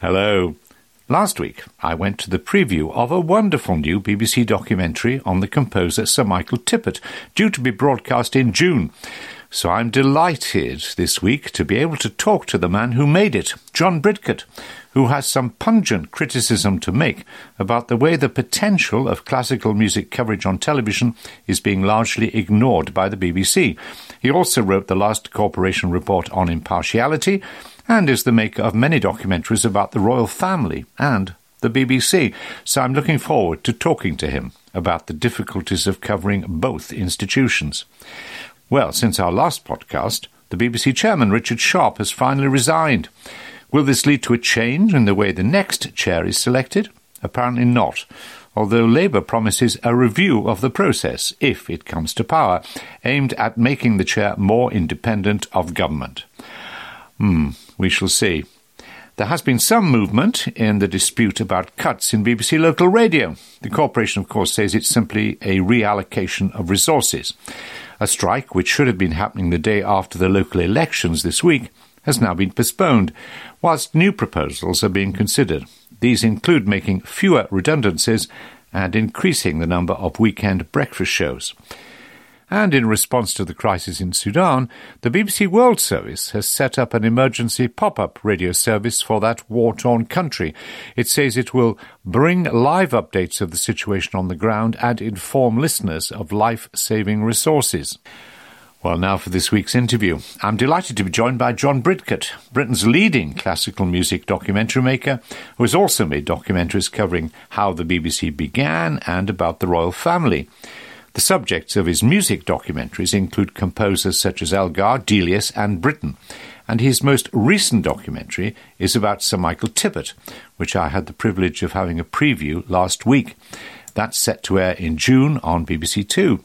Hello. Last week, I went to the preview of a wonderful new BBC documentary on the composer Sir Michael Tippett, due to be broadcast in June. So I'm delighted this week to be able to talk to the man who made it, John Bridcut, who has some pungent criticism to make about the way the potential of classical music coverage on television is being largely ignored by the BBC. He also wrote the last corporation report on impartiality and is the maker of many documentaries about the royal family and the BBC. So I'm looking forward to talking to him about the difficulties of covering both institutions. Well, since our last podcast, the BBC chairman, Richard Sharp, has finally resigned. Will this lead to a change in the way the next chair is selected? Apparently not, although Labour promises a review of the process, if it comes to power, aimed at making the chair more independent of government. Hmm, we shall see. There has been some movement in the dispute about cuts in BBC local radio. The corporation, of course, says it's simply a reallocation of resources. A strike, which should have been happening the day after the local elections this week, has now been postponed, whilst new proposals are being considered. These include making fewer redundancies and increasing the number of weekend breakfast shows. And in response to the crisis in Sudan, the BBC World Service has set up an emergency pop up radio service for that war torn country. It says it will bring live updates of the situation on the ground and inform listeners of life saving resources. Well, now for this week's interview. I'm delighted to be joined by John Bridcut, Britain's leading classical music documentary maker, who has also made documentaries covering how the BBC began and about the royal family. The subjects of his music documentaries include composers such as Elgar, Delius, and Britten, and his most recent documentary is about Sir Michael Tippett, which I had the privilege of having a preview last week. That's set to air in June on BBC Two.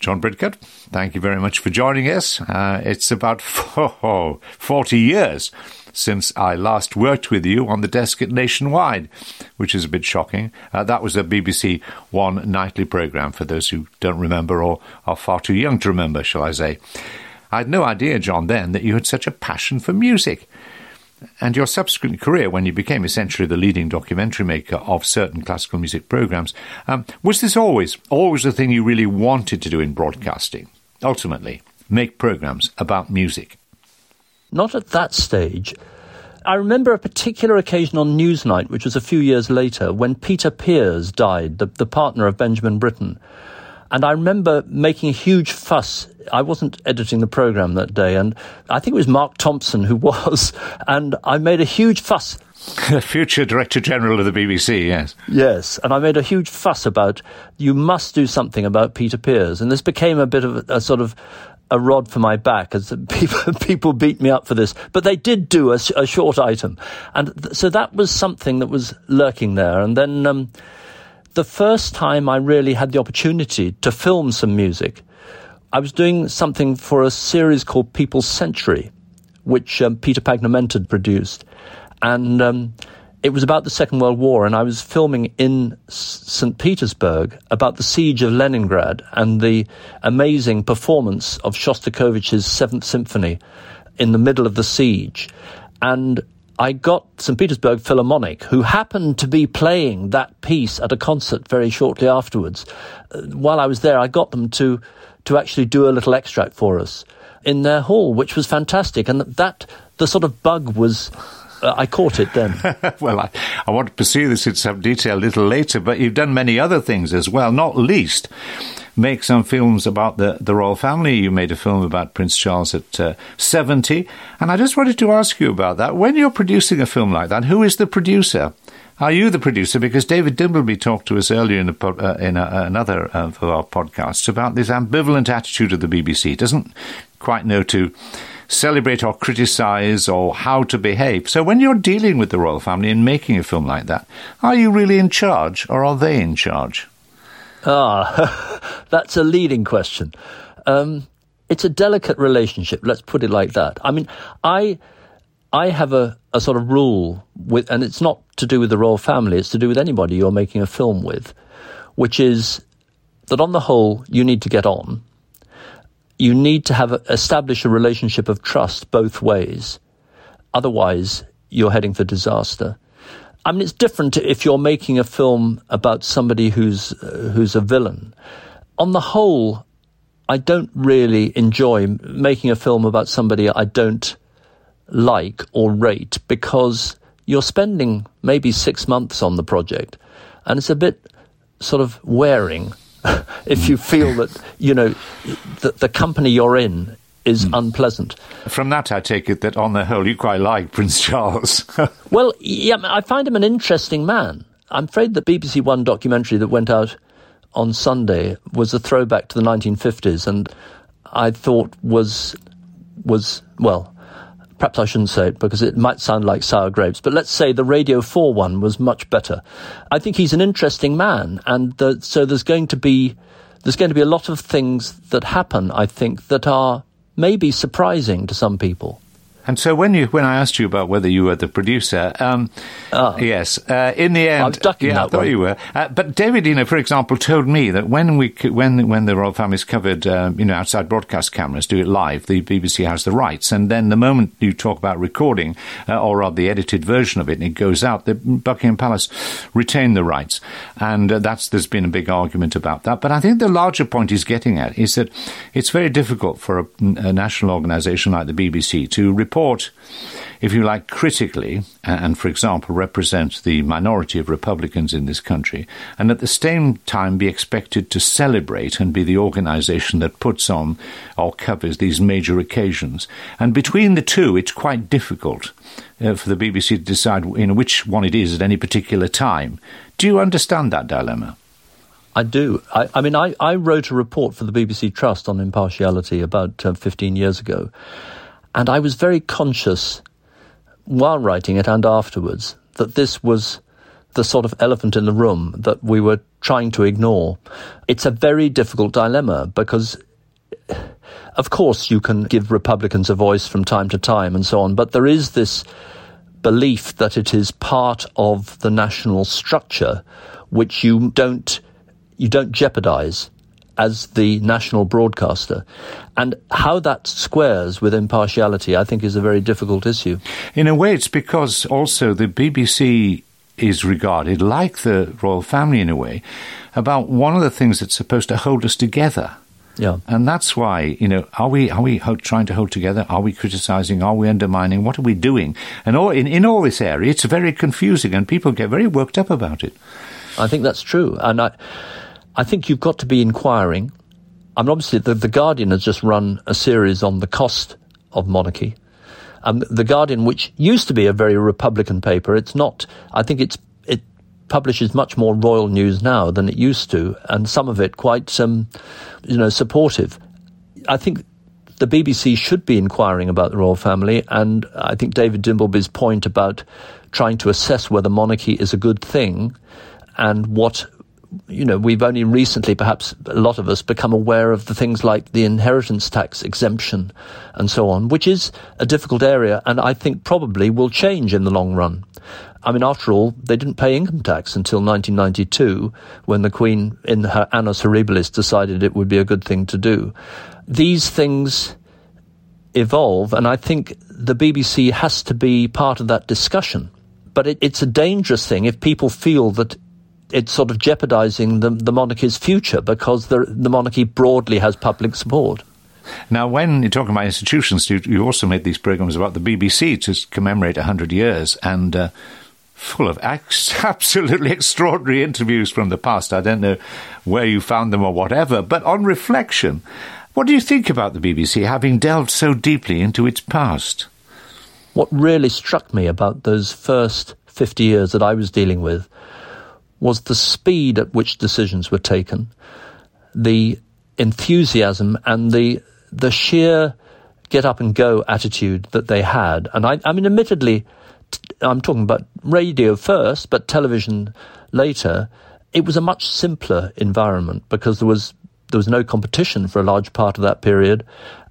John Bridcut, thank you very much for joining us. Uh, it's about 40 years since I last worked with you on the desk at Nationwide, which is a bit shocking. Uh, that was a BBC One nightly programme for those who don't remember or are far too young to remember, shall I say. I had no idea, John, then that you had such a passion for music. And your subsequent career, when you became essentially the leading documentary maker of certain classical music programs, um, was this always, always the thing you really wanted to do in broadcasting? Ultimately, make programs about music. Not at that stage. I remember a particular occasion on Newsnight, which was a few years later, when Peter Pears died, the, the partner of Benjamin Britten. And I remember making a huge fuss. I wasn't editing the program that day, and I think it was Mark Thompson who was. And I made a huge fuss. Future Director General of the BBC, yes. Yes, and I made a huge fuss about you must do something about Peter Pears. And this became a bit of a, a sort of a rod for my back as people, people beat me up for this. But they did do a, a short item. And th- so that was something that was lurking there. And then um, the first time I really had the opportunity to film some music, I was doing something for a series called People's Century, which um, Peter had produced. And um, it was about the Second World War, and I was filming in St. Petersburg about the siege of Leningrad and the amazing performance of Shostakovich's Seventh Symphony in the middle of the siege. And I got St. Petersburg Philharmonic, who happened to be playing that piece at a concert very shortly afterwards. Uh, while I was there, I got them to, to actually do a little extract for us in their hall, which was fantastic. And that, the sort of bug was I caught it then. well, I, I want to pursue this in some detail a little later, but you've done many other things as well, not least make some films about the, the royal family. You made a film about Prince Charles at uh, 70. And I just wanted to ask you about that. When you're producing a film like that, who is the producer? Are you the producer? Because David Dimbleby talked to us earlier in, uh, in a, another of our podcasts about this ambivalent attitude of the BBC. It doesn't quite know to celebrate or criticize or how to behave. So when you're dealing with the royal family and making a film like that, are you really in charge or are they in charge? Ah, that's a leading question. Um, it's a delicate relationship. Let's put it like that. I mean, I I have a, a sort of rule with, and it's not to do with the royal family. It's to do with anybody you're making a film with, which is that on the whole you need to get on you need to have establish a relationship of trust both ways. Otherwise, you're heading for disaster. I mean, it's different if you're making a film about somebody who's uh, who's a villain. On the whole, I don't really enjoy making a film about somebody I don't like or rate because you're spending maybe six months on the project, and it's a bit sort of wearing if you feel that you know the, the company you're in is mm. unpleasant. From that, I take it that on the whole, you quite like Prince Charles. well, yeah, I find him an interesting man. I'm afraid the BBC One documentary that went out on Sunday was a throwback to the 1950s, and I thought was was well. Perhaps I shouldn't say it because it might sound like sour grapes, but let's say the Radio 4 one was much better. I think he's an interesting man, and the, so there's going to be there's going to be a lot of things that happen, I think, that are maybe surprising to some people. And so when you when I asked you about whether you were the producer, um, oh. yes, uh, in the end, I yeah, I thought you were. Uh, but David, you know, for example, told me that when we when when the royal family's covered, uh, you know, outside broadcast cameras, do it live, the BBC has the rights, and then the moment you talk about recording, uh, or rather the edited version of it, and it goes out, the Buckingham Palace retain the rights, and uh, that's there's been a big argument about that. But I think the larger point he's getting at is that it's very difficult for a, a national organisation like the BBC to report report, if you like, critically, and for example, represent the minority of Republicans in this country, and at the same time be expected to celebrate and be the organization that puts on or covers these major occasions. And between the two, it's quite difficult uh, for the BBC to decide in which one it is at any particular time. Do you understand that dilemma? I do. I, I mean, I, I, wrote a report for the BBC Trust on impartiality about uh, 15 years ago. And I was very conscious while writing it and afterwards that this was the sort of elephant in the room that we were trying to ignore. It's a very difficult dilemma because, of course, you can give Republicans a voice from time to time and so on, but there is this belief that it is part of the national structure which you don't you don't jeopardize as the national broadcaster. And how that squares with impartiality, I think, is a very difficult issue. In a way, it's because also the BBC is regarded, like the royal family in a way, about one of the things that's supposed to hold us together. Yeah. And that's why, you know, are we are we ho- trying to hold together? Are we criticizing? Are we undermining? What are we doing? And all, in, in all this area, it's very confusing and people get very worked up about it. I think that's true. And I, I think you've got to be inquiring. I mean, obviously, the, the Guardian has just run a series on the cost of monarchy. Um, the Guardian, which used to be a very Republican paper, it's not. I think it's it publishes much more royal news now than it used to, and some of it quite, um, you know, supportive. I think the BBC should be inquiring about the royal family, and I think David Dimbleby's point about trying to assess whether monarchy is a good thing and what you know, we've only recently, perhaps a lot of us, become aware of the things like the inheritance tax exemption and so on, which is a difficult area and I think probably will change in the long run. I mean, after all, they didn't pay income tax until 1992 when the Queen, in her Annus Horribilis, decided it would be a good thing to do. These things evolve, and I think the BBC has to be part of that discussion. But it, it's a dangerous thing if people feel that it's sort of jeopardizing the, the monarchy's future because the, the monarchy broadly has public support. Now, when you're talking about institutions, you, you also made these programs about the BBC to commemorate 100 years and uh, full of absolutely extraordinary interviews from the past. I don't know where you found them or whatever, but on reflection, what do you think about the BBC having delved so deeply into its past? What really struck me about those first 50 years that I was dealing with was the speed at which decisions were taken, the enthusiasm and the the sheer get up and go attitude that they had. And I, I mean, admittedly, I'm talking about radio first, but television later. It was a much simpler environment because there was there was no competition for a large part of that period,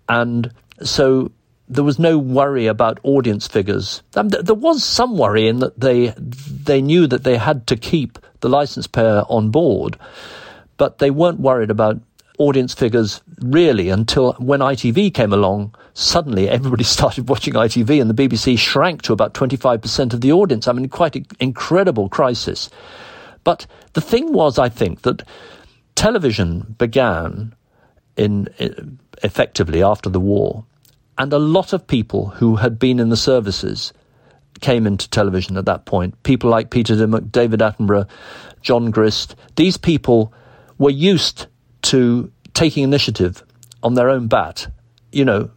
and so there was no worry about audience figures. Um, there was some worry in that they they knew that they had to keep the license payer on board, but they weren't worried about audience figures really until when ITV came along. Suddenly, everybody started watching ITV, and the BBC shrank to about 25% of the audience. I mean, quite an incredible crisis. But the thing was, I think, that television began in, in effectively after the war, and a lot of people who had been in the services came into television at that point. People like Peter Dimmock, David Attenborough, John Grist. These people were used to taking initiative on their own bat. You know,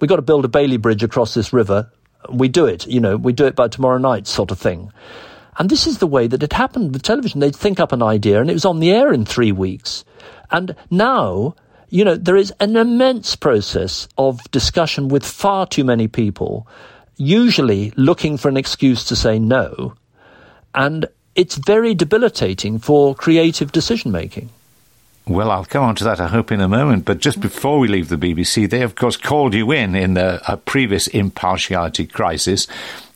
we've got to build a Bailey Bridge across this river. We do it, you know, we do it by tomorrow night, sort of thing. And this is the way that it happened with television. They'd think up an idea and it was on the air in three weeks. And now, you know, there is an immense process of discussion with far too many people, usually looking for an excuse to say no. And it's very debilitating for creative decision making. Well, I'll come on to that, I hope, in a moment. But just before we leave the BBC, they, of course, called you in in a, a previous impartiality crisis.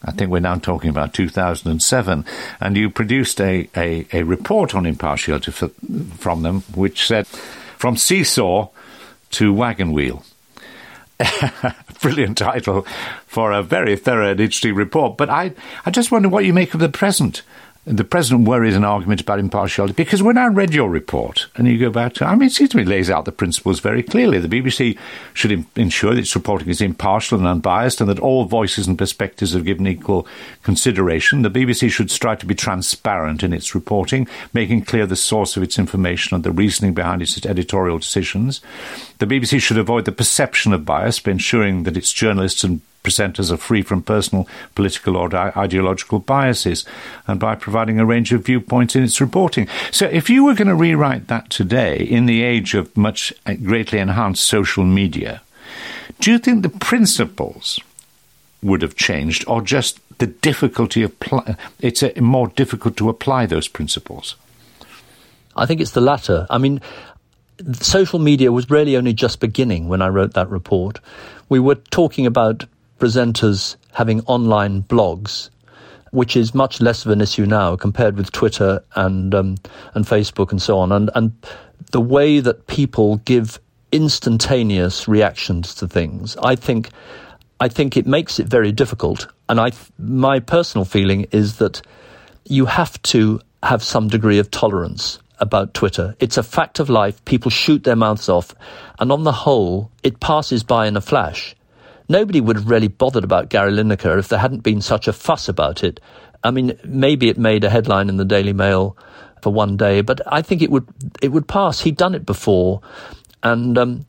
I think we're now talking about 2007. And you produced a, a, a report on impartiality for, from them, which said, From Seesaw to Wagon Wheel. Brilliant title for a very thorough and interesting report. But I, I just wonder what you make of the present the president worries an argument about impartiality because when I read your report and you go back to, I mean, it seems to me lays out the principles very clearly. The BBC should Im- ensure that its reporting is impartial and unbiased and that all voices and perspectives are given equal consideration. The BBC should strive to be transparent in its reporting, making clear the source of its information and the reasoning behind its editorial decisions. The BBC should avoid the perception of bias by ensuring that its journalists and presenters are free from personal, political, or ideological biases, and by providing a range of viewpoints in its reporting. So, if you were going to rewrite that today, in the age of much uh, greatly enhanced social media, do you think the principles would have changed, or just the difficulty of pl- it's a, more difficult to apply those principles? I think it's the latter. I mean, social media was really only just beginning when I wrote that report. We were talking about presenters having online blogs, which is much less of an issue now compared with Twitter and um, and Facebook and so on, and and the way that people give instantaneous reactions to things, I think. I think it makes it very difficult, and I, my personal feeling is that you have to have some degree of tolerance about Twitter. It's a fact of life. People shoot their mouths off, and on the whole, it passes by in a flash nobody would have really bothered about Gary Lineker if there hadn't been such a fuss about it. I mean, maybe it made a headline in the Daily Mail for one day, but I think it would it would pass. He'd done it before, and um,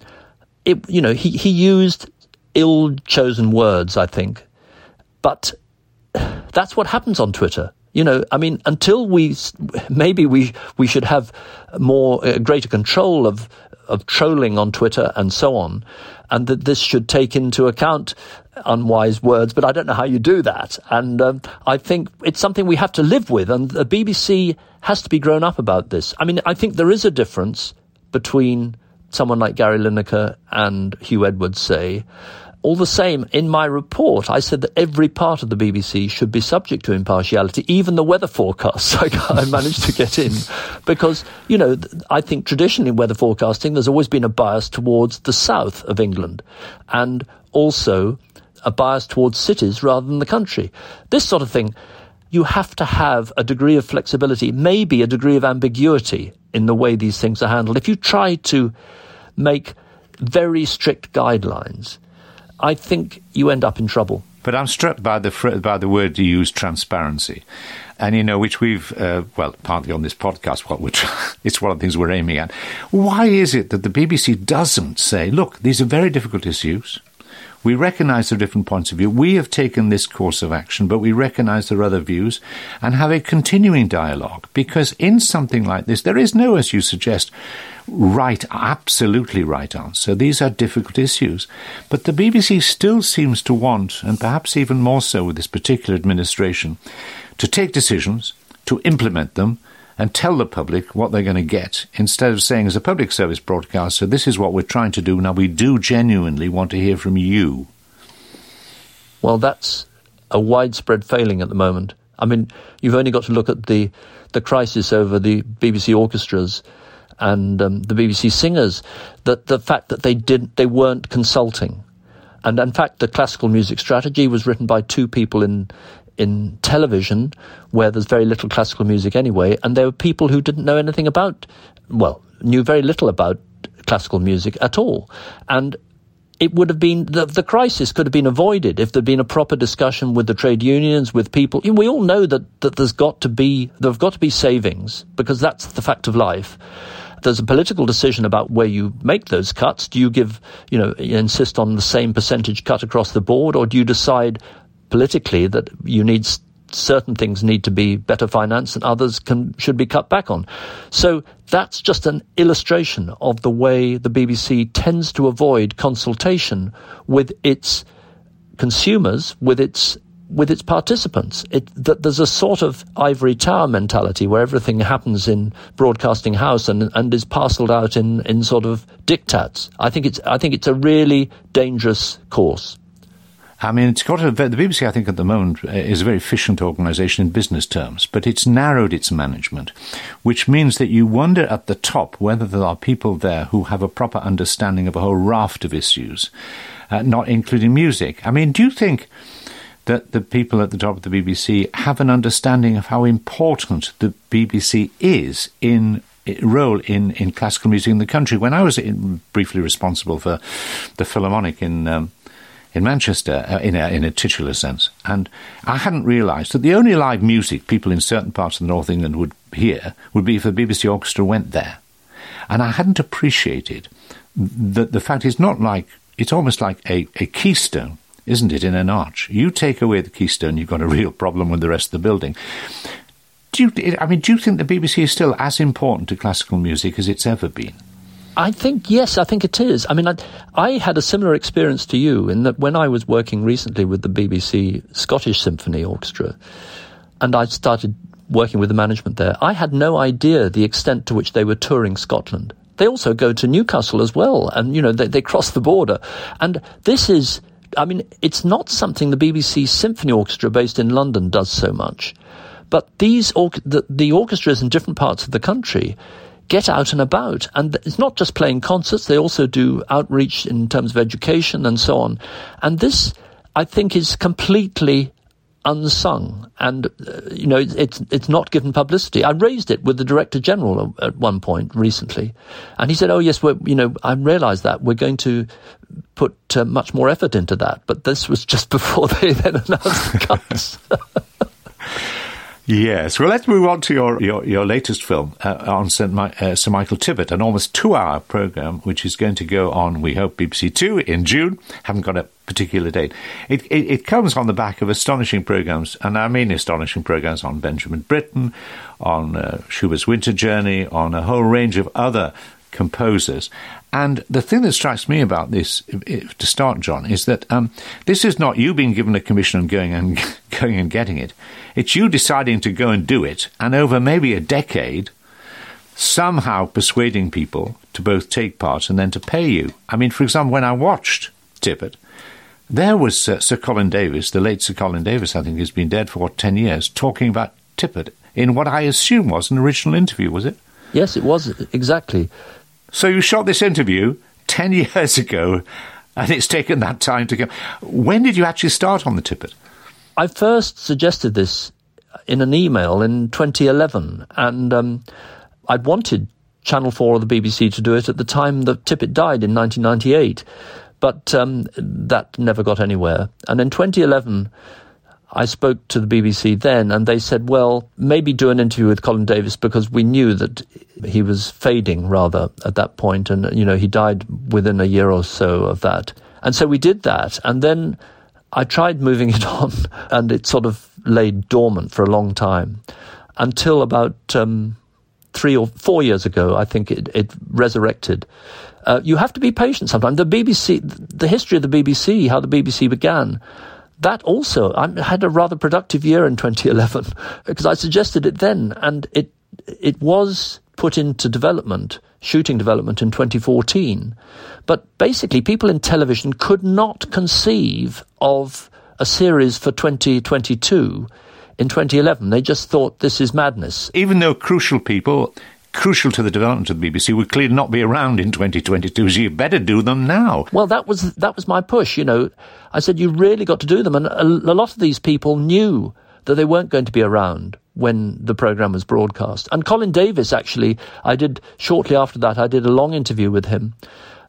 it you know he he used ill chosen words. I think, but that's what happens on Twitter. You know, I mean, until we maybe we we should have more uh, greater control of of trolling on Twitter and so on, and that this should take into account unwise words. But I don't know how you do that, and um, I think it's something we have to live with, and the BBC has to be grown up about this. I mean, I think there is a difference between someone like Gary Lineker and Huw Edwards, say, all the same, in my report, I said that every part of the BBC should be subject to impartiality, even the weather forecasts I, managed to get in. Because, you know, I think traditionally in weather forecasting, there's always been a bias towards the south of England and also a bias towards cities rather than the country. This sort of thing, you have to have a degree of flexibility, maybe a degree of ambiguity in the way these things are handled. If you try to make very strict guidelines, I think you end up in trouble. But I'm struck by the by the word you use, transparency, and you know which we've uh, well partly on this podcast, what which it's one of the things we're aiming at. Why is it that the BBC doesn't say, look, these are very difficult issues. We recognise the different points of view. We have taken this course of action, but we recognise there are other views and have a continuing dialogue. Because in something like this, there is no, as you suggest, right, absolutely right answer. These are difficult issues. But the BBC still seems to want, and perhaps even more so with this particular administration, to take decisions, to implement them, and tell the public what they're going to get instead of saying, as a public service broadcaster, this is what we're trying to do. Now, we do genuinely want to hear from you. Well, that's a widespread failing at the moment. I mean, you've only got to look at the, the crisis over the BBC orchestras and um, the BBC singers, that the fact that they didn't, they weren't consulting. And in fact, the classical music strategy was written by two people in in television, where there's very little classical music anyway, and there were people who didn't know anything about, well, knew very little about classical music at all, and it would have been the, the crisis could have been avoided if there'd been a proper discussion with the trade unions, with people. We all know that, that there's got to be there've got to be savings because that's the fact of life. There's a political decision about where you make those cuts. Do you give, you know, insist on the same percentage cut across the board, or do you decide politically that you need certain things need to be better financed and others can should be cut back on. So that's just an illustration of the way the BBC tends to avoid consultation with its consumers, with its with its participants. It, that there's a sort of ivory tower mentality where everything happens in broadcasting house and, and is parceled out in, in sort of diktats. I think it's I think it's a really dangerous course. I mean, it's got a, the BBC, I think, at the moment uh, is a very efficient organisation in business terms, but it's narrowed its management, which means that you wonder at the top whether there are people there who have a proper understanding of a whole raft of issues, uh, not including music. I mean, do you think that the people at the top of the BBC have an understanding of how important the BBC is in role in, in classical music in the country. When I was in, briefly responsible for the Philharmonic in um, in Manchester uh, in, a, in a titular sense. And I hadn't realised that the only live music people in certain parts of North England would hear would be if the BBC Orchestra went there. And I hadn't appreciated that the fact is not like, it's almost like a, a keystone, isn't it, in an arch. You take away the keystone, you've got a real problem with the rest of the building. Do you, I mean, do you think the BBC is still as important to classical music as it's ever been? I think yes, I think it is. I mean, I, I, had a similar experience to you in that when I was working recently with the BBC Scottish Symphony Orchestra, and I started working with the management there, I had no idea the extent to which they were touring Scotland. They also go to Newcastle as well, and you know they, they cross the border, and this is. I mean, it's not something the BBC Symphony Orchestra based in London does so much, but these the, the orchestras in different parts of the country get out and about. And it's not just playing concerts, they also do outreach in terms of education and so on. And this, I think, is completely unsung. And uh, you know it's it's not given publicity. I raised it with the director general at one point recently. And he said oh yes we you know i realize that we're going to put uh, much more effort into that. But this was just before they then announced the cuts Yes. Well, let's move on to your, your, your latest film uh, on Sir, uh, Sir, Michael Tippett, an almost two hour programme which is going to go on, we hope, BBC Two in June. Haven't got a particular date. It, it, it comes on the back of astonishing programmes, and I mean astonishing programmes on Benjamin Britten, on uh, Schubert's Winter Journey, on a whole range of other composers. And the thing that strikes me about this, to start, John, is that um, this is not you being given a commission and going and going and getting it. It's you deciding to go and do it, and over maybe a decade, somehow persuading people to both take part and then to pay you. I mean, for example, when I watched Tippett, there was uh, Sir Colin Davis, the late Sir Colin Davis, I think, has been dead for what, 10 years, talking about Tippett in what I assume was an original interview, was it? Yes, it was, exactly. So you shot this interview 10 years ago, and it's taken that time to go. When did you actually start on the Tippett? I first suggested this in an email in 2011, and um, I'd wanted Channel 4 or the BBC to do it at the time that Tippett died in 1998, but um, that never got anywhere. And in 2011, I spoke to the BBC then, and they said, well, maybe do an interview with Colin Davis because we knew that he was fading rather at that point, and you know he died within a year or so of that. And so we did that, and then I tried moving it on, and it sort of lay dormant for a long time until about um, three or four years ago. I think it, it resurrected. Uh, you have to be patient sometimes. The BBC, the history of the BBC, how the BBC began that also, I had a rather productive year in 2011 because I suggested it then, and it it was put into development, shooting development in 2014. But basically, people in television could not conceive of a series for 2022 in 2011. They just thought this is madness. Even though crucial people crucial to the development of the BBC would clearly not be around in 2022. So you better do them now. Well, that was that was my push. You know, I said you really got to do them, and a, a lot of these people knew that they weren't going to be around when the program was broadcast. And Colin Davis, actually, I did shortly after that, I did a long interview with him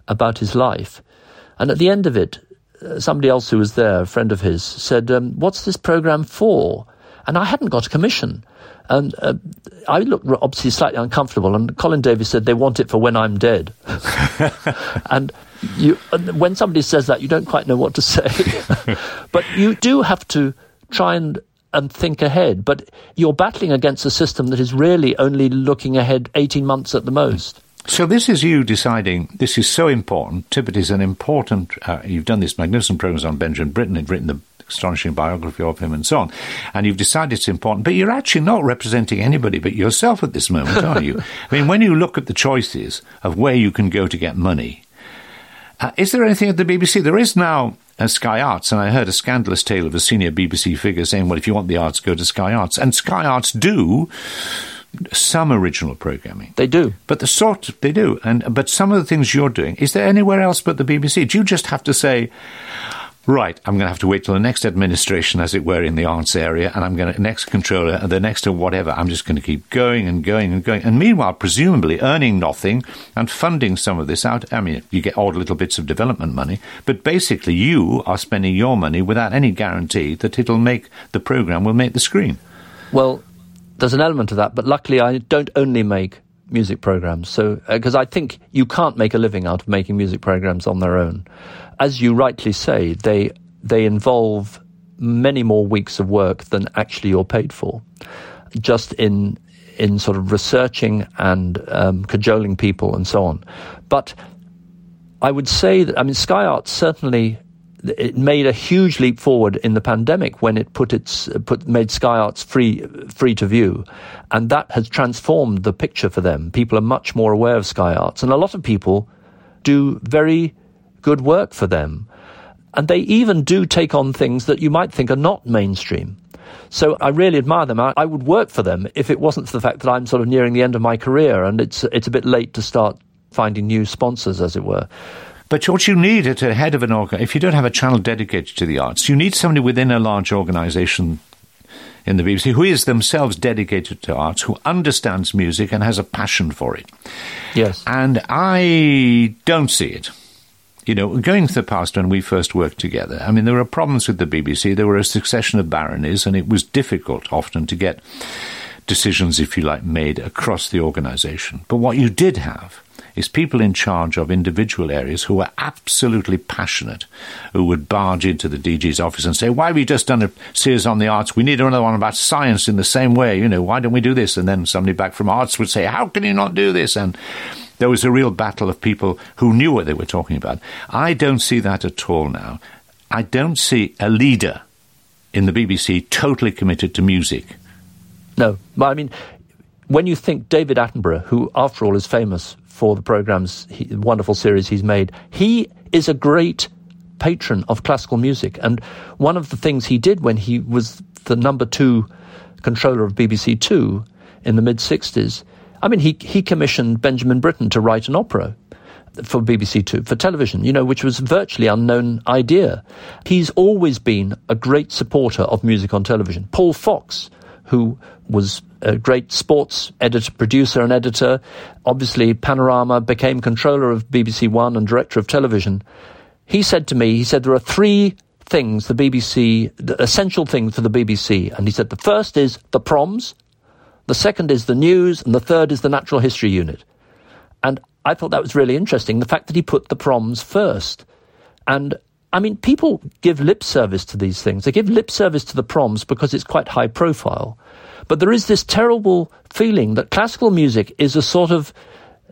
about his life. And at the end of it, uh, somebody else who was there, a friend of his, said, um, What's this program for? And I hadn't got a commission. And uh, I looked obviously slightly uncomfortable. And Colin Davis said, They want it for when I'm dead. and you, when somebody says that, you don't quite know what to say. but you do have to try and and think ahead. But you're battling against a system that is really only looking ahead 18 months at the most. So this is you deciding this is so important. Tippett is an important. Uh, you've done this magnificent program on Benjamin Britten and written the astonishing biography of him and so on, and you've decided it's important. But you're actually not representing anybody but yourself at this moment, are you? I mean, when you look at the choices of where you can go to get money, uh, is there anything at the BBC? There is now uh, Sky Arts, and I heard a scandalous tale of a senior BBC figure saying, "Well, if you want the arts, go to Sky Arts." And Sky Arts do some original programming. They do, but the sort they do, and but some of the things you're doing, is there anywhere else but the BBC? Do you just have to say? Right, I'm going to have to wait till the next administration, as it were, in the arts area, and I'm going to, next controller, the next or whatever, I'm just going to keep going and going and going. And meanwhile, presumably earning nothing and funding some of this out. I mean, you get odd little bits of development money, but basically you are spending your money without any guarantee that it'll make the program will make the screen. Well, there's an element of that, but luckily I don't only make music programs. So, because uh, I think you can't make a living out of making music programs on their own as you rightly say, they they involve many more weeks of work than actually you're paid for, just in in sort of researching and um, cajoling people and so on. But I would say that I mean Sky Arts certainly it made a huge leap forward in the pandemic when it put its put made Sky Arts free free to view, and that has transformed the picture for them. People are much more aware of Sky Arts, and a lot of people do very good work for them. And they even do take on things that you might think are not mainstream. So I really admire them. I, I, would work for them if it wasn't for the fact that I'm sort of nearing the end of my career and it's it's a bit late to start finding new sponsors, as it were. But what you need at a head of an organ, if you don't have a channel dedicated to the arts, you need somebody within a large organisation in the BBC who is themselves dedicated to arts, who understands music and has a passion for it. Yes. And I don't see it you know, going to the past when we first worked together, I mean, there were problems with the BBC. There were a succession of baronies, and it was difficult often to get decisions, if you like, made across the organisation. But what you did have is people in charge of individual areas who were absolutely passionate, who would barge into the DG's office and say, Why have we just done a series on the arts? We need another one about science in the same way. You know, why don't we do this? And then somebody back from arts would say, How can you not do this? And there was a real battle of people who knew what they were talking about. I don't see that at all now. I don't see a leader in the BBC totally committed to music. No, but I mean, when you think David Attenborough, who after all is famous for the programs, he, wonderful series he's made, he is a great patron of classical music. And one of the things he did when he was the number two controller of BBC Two in the mid 60s I mean, he, he commissioned Benjamin Britten to write an opera for BBC Two, for television, you know, which was a virtually unknown idea. He's always been a great supporter of music on television. Paul Fox, who was a great sports editor, producer, and editor, obviously Panorama, became controller of BBC One and director of television. He said to me, he said, there are three things the BBC, the essential things for the BBC. And he said, the first is the proms, the second is the news, and the third is the natural history unit. And I thought that was really interesting, the fact that he put the proms first. And I mean, people give lip service to these things. They give lip service to the proms because it's quite high profile. But there is this terrible feeling that classical music is a sort of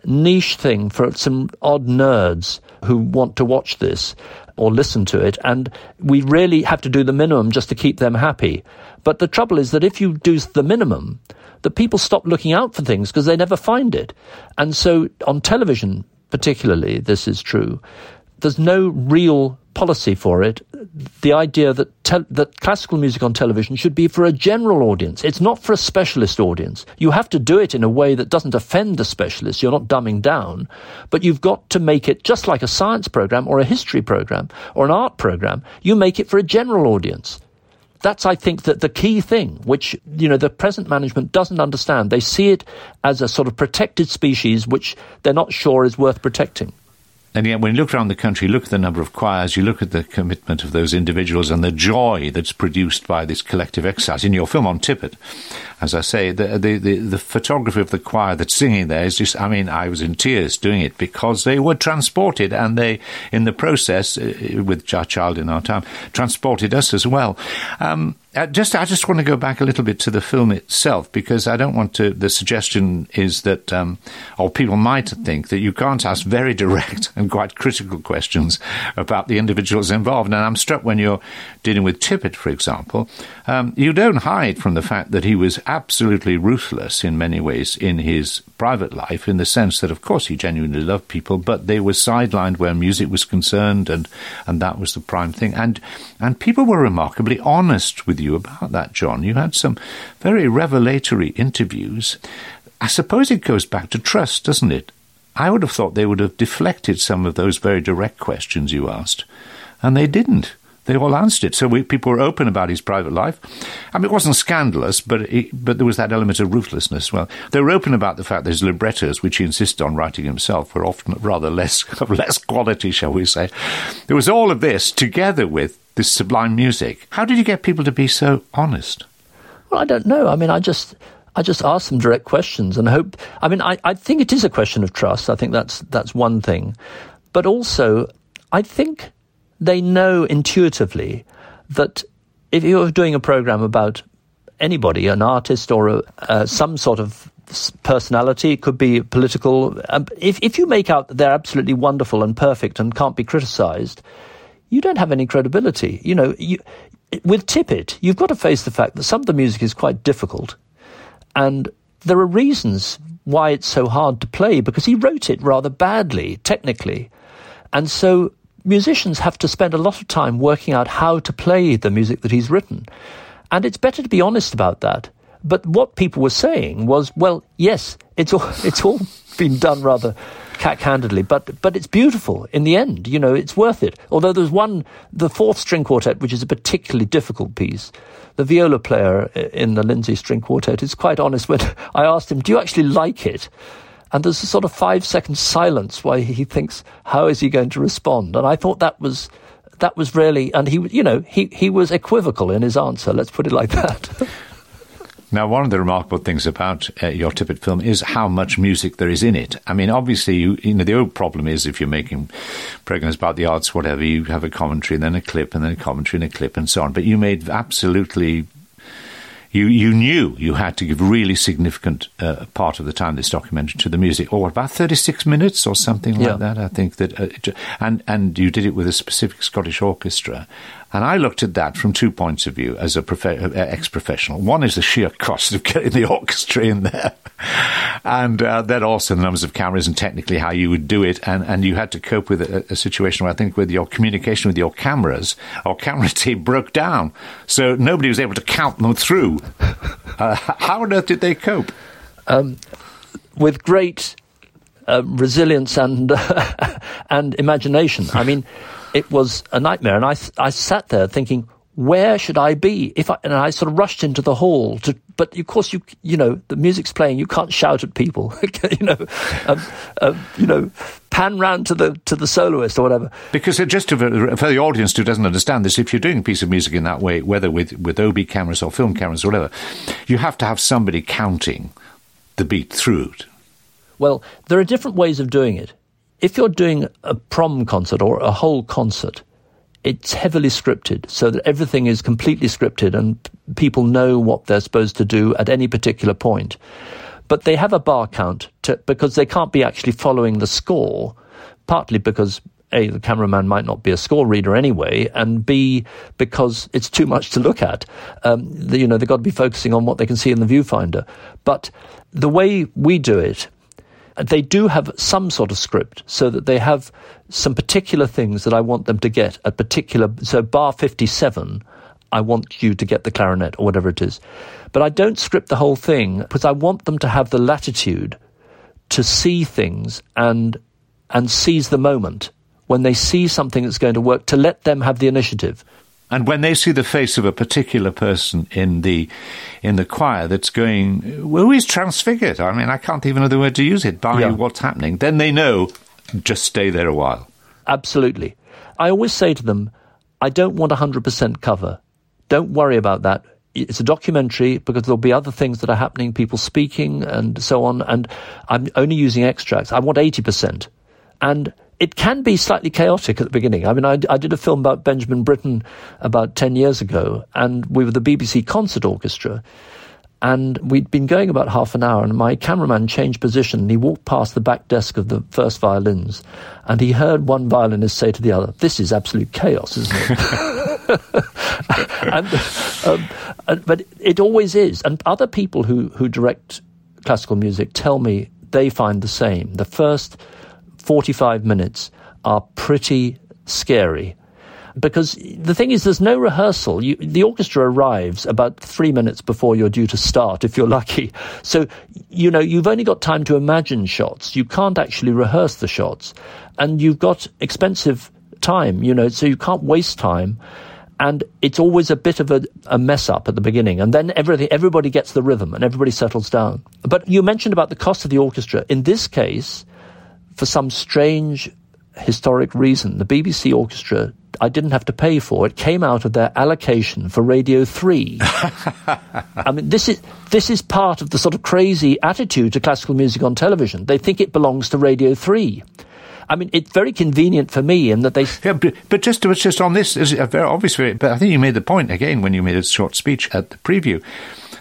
niche thing for some odd nerds who want to watch this or listen to it. And we really have to do the minimum just to keep them happy. But the trouble is that if you do the minimum, that people stop looking out for things because they never find it. And so on television, particularly, this is true. There's no real policy for it. The idea that te- that classical music on television should be for a general audience. It's not for a specialist audience. You have to do it in a way that doesn't offend the specialist. You're not dumbing down, but you've got to make it just like a science program or a history program or an art program. You make it for a general audience. That's, I think, that the key thing, which, you know, the present management doesn't understand. They see it as a sort of protected species, which they're not sure is worth protecting. And yet, when you look around the country, look at the number of choirs, you look at the commitment of those individuals and the joy that's produced by this collective exercise. In your film on Tippett, as I say, the, the, the, the, photography of the choir that's singing there is just, I mean, I was in tears doing it because they were transported and they, in the process, uh, with A Child of Our Time, transported us as well. Um, uh, just, I just want to go back a little bit to the film itself because I don't want to. The suggestion is that, um, or people might think that you can't ask very direct and quite critical questions about the individuals involved. And I'm struck when you're dealing with Tippett, for example, um, you don't hide from the fact that he was absolutely ruthless in many ways in his private life, in the sense that, of course, he genuinely loved people, but they were sidelined where music was concerned, and and that was the prime thing. And and people were remarkably honest with you about that, John. You had some very revelatory interviews. I suppose it goes back to trust, doesn't it? I would have thought they would have deflected some of those very direct questions you asked, and they didn't. They all answered it. So we, people were open about his private life. I mean, it wasn't scandalous, but it, but there was that element of ruthlessness. Well, they were open about the fact that his librettos, which he insisted on writing himself, were often rather less of less quality, shall we say. There was all of this together with this sublime music. How did you get people to be so honest? Well, I don't know. I mean, I just. I just ask them direct questions and hope. I mean, I, I think it is a question of trust. I think that's that's one thing, but also I think they know intuitively that if you're doing a program about anybody, an artist or a, uh, some sort of personality, it could be political. Um, if, if you make out that they're absolutely wonderful and perfect and can't be criticized, you don't have any credibility. You know, you, with Tippett, you've got to face the fact that some of the music is quite difficult, and there are reasons why it's so hard to play because he wrote it rather badly technically, and so musicians have to spend a lot of time working out how to play the music that he's written. And it's better to be honest about that. But what people were saying was, well, yes, it's all, it's all been done rather cack-handedly, but but it's beautiful in the end. You know, it's worth it. Although there's one, the fourth string quartet, which is a particularly difficult piece. The viola player in the Lindsay string quartet is quite honest when I asked him, "Do you actually like it?" And there's a sort of five second silence while he thinks, how is he going to respond? And I thought that was, that was really, and he, you know, he, he was equivocal in his answer. Let's put it like that. Now, one of the remarkable things about uh, your Tippett film is how much music there is in it. I mean, obviously, you, you know, the old problem is if you're making programs about the arts, whatever, you have a commentary and then a clip and then a commentary and a clip and so on. But you made absolutely you, you knew you had to give really significant uh, part of the time this documentary to the music, or about thirty six minutes or something like yeah. that. I think that, uh, and and you did it with a specific Scottish orchestra, and I looked at that from two points of view as a uh, ex-professional. One is the sheer cost of getting the orchestra in there, and uh, then also the numbers of cameras and technically how you would do it. And, and you had to cope with a, a situation where I think with your communication with your cameras, our camera team broke down, so nobody was able to count them through. Uh, how on earth did they cope? Um, with great uh, resilience and and imagination. I mean it was a nightmare. And I, I sat there thinking, where should I be? If I, and I sort of rushed into the hall to, but of course you, you know, the music's playing, you can't shout at people, you know, um, um, you know, pan round to the, to the soloist or whatever. Because just to, for the audience who doesn't understand this, if you're doing a piece of music in that way, whether with, with OB cameras or film cameras or whatever, you have to have somebody counting the beat through it. Well, there are different ways of doing it if you're doing a prom concert or a whole concert, it's heavily scripted so that everything is completely scripted and people know what they're supposed to do at any particular point. But they have a bar count to, because they can't be actually following the score, partly because a, the cameraman might not be a score reader anyway, and B, because it's too much to look at. Um, the, you know, they've got to be focusing on what they can see in the viewfinder. But the way we do it they do have some sort of script so that they have some particular things that I want them to get at particular. So, bar 57, I want you to get the clarinet or whatever it is. But I don't script the whole thing because I want them to have the latitude to see things and and seize the moment when they see something that's going to work to let them have the initiative. And when they see the face of a particular person in the in the choir that's going, well, he's transfigured. I mean, I can't even know the word to use it by yeah. what's happening. Then they know, just stay there a while. Absolutely. I always say to them, I don't want 100% cover. Don't worry about that. It's a documentary because there'll be other things that are happening, people speaking and so on. And I'm only using extracts. I want 80%. And it can be slightly chaotic at the beginning. I mean, I, I, did a film about Benjamin Britten about 10 years ago, and we were the BBC Concert Orchestra. And we'd been going about half an hour, and my cameraman changed position, and he walked past the back desk of the first violins, and he heard one violinist say to the other, This is absolute chaos, isn't it? and, um, but it always is. And other people who, who direct classical music tell me they find the same. The first 45 minutes are pretty scary. Because the thing is, there's no rehearsal. You, the orchestra arrives about three minutes before you're due to start, if you're lucky. So, you know, you've only got time to imagine shots. You can't actually rehearse the shots. And you've got expensive time, you know, so you can't waste time and it's always a bit of a, a, mess up at the beginning, and then everything, everybody gets the rhythm and everybody settles down. But you mentioned about the cost of the orchestra. In this case, for some strange historic reason, the BBC Orchestra I didn't have to pay for. It came out of their allocation for Radio 3. I mean, this is, this is part of the sort of crazy attitude to classical music on television. They think it belongs to Radio 3. I mean, it's very convenient for me in that they. Yeah, but, but just just on this, is a very obvious. But I think you made the point again when you made a short speech at the preview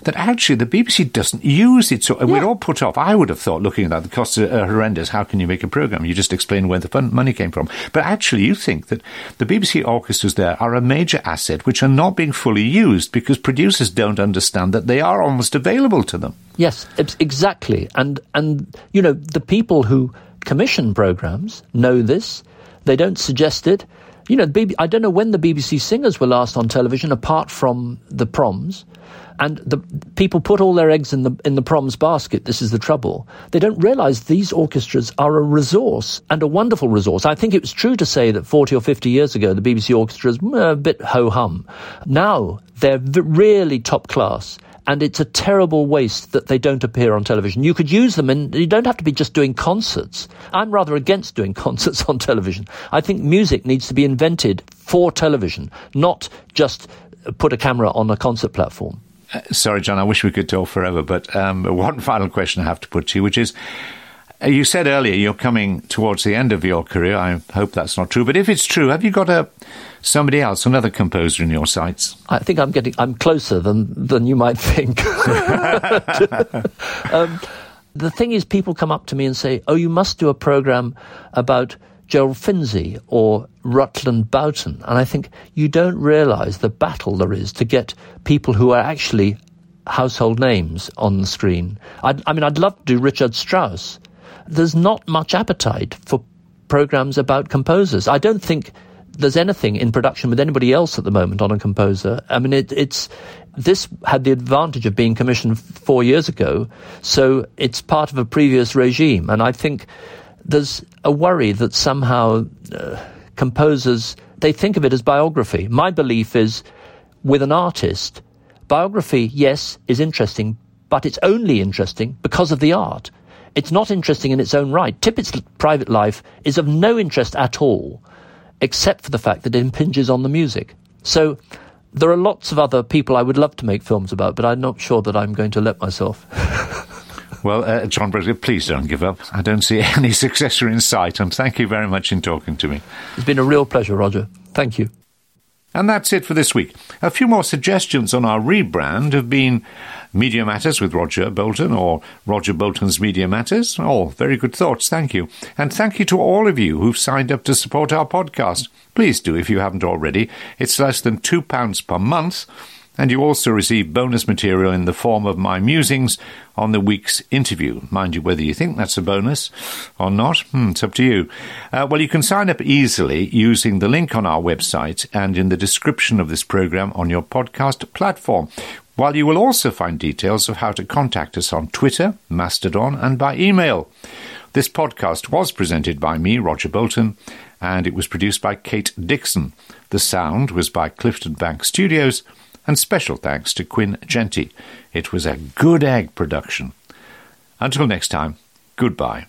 that actually the BBC doesn't use it. So uh, yeah. we're all put off. I would have thought, looking at that, the costs are horrendous. How can you make a program? You just explain where the fun- money came from. But actually, you think that the BBC orchestras there are a major asset which are not being fully used because producers don't understand that they are almost available to them. Yes, exactly. And and you know the people who commission programs know this. They don't suggest it. You know, I don't know when the BBC singers were last on television, apart from the proms. And the people put all their eggs in the in the proms basket. This is the trouble. They don't realise these orchestras are a resource and a wonderful resource. I think it was true to say that 40 or 50 years ago the BBC orchestras were uh, a bit ho hum. Now they're really top class and it's a terrible waste that they don't appear on television. You could use them and you don't have to be just doing concerts. I'm rather against doing concerts on television. I think music needs to be invented for television, not just uh, put a camera on a concert platform. Sorry, John, I wish we could talk forever, but um, one final question I have to put to you, which is uh, you said earlier you're coming towards the end of your career. I hope that's not true, but if it's true, have you got a somebody else, another composer in your sights? I think I'm getting I'm closer than than you might think. um, the thing is, people come up to me and say, "Oh, you must do a program about." Gerald Finzi or Rutland Boughton. And I think you don't realize the battle there is to get people who are actually household names on the screen. I'd, I mean, I'd love to do Richard Strauss. There's not much appetite for programs about composers. I don't think there's anything in production with anybody else at the moment on a composer. I mean, it, it's this had the advantage of being commissioned four years ago, so it's part of a previous regime, and I think there's a worry that somehow uh, composers they think of it as biography. My belief is, with an artist, biography, yes, is interesting, but it's only interesting because of the art. It's not interesting in its own right. Tippett's private life is of no interest at all, except for the fact that it impinges on the music. So there are lots of other people I would love to make films about, but I'm not sure that I'm going to let myself. Well, uh, John Bridcut, please don't give up. I don't see any successor in sight, and thank you very much in talking to me. It's been a real pleasure, Roger. Thank you. And that's it for this week. A few more suggestions on our rebrand have been Media Matters with Roger Bolton or Roger Bolton's Media Matters. All very good thoughts, thank you. And thank you to all of you who've signed up to support our podcast. Please do if you haven't already. It's less than £2 per month And you also receive bonus material in the form of my musings on the week's interview. Mind you, whether you think that's a bonus or not, hmm, it's up to you. Uh, well, you can sign up easily using the link on our website and in the description of this program on your podcast platform. While you will also find details of how to contact us on Twitter, Mastodon, and by email. This podcast was presented by me, Roger Bolton, and it was produced by Kate Dixon. The sound was by Clifton Bank Studios, and special thanks to Quinn Genty. It was a good egg production. Until next time, goodbye.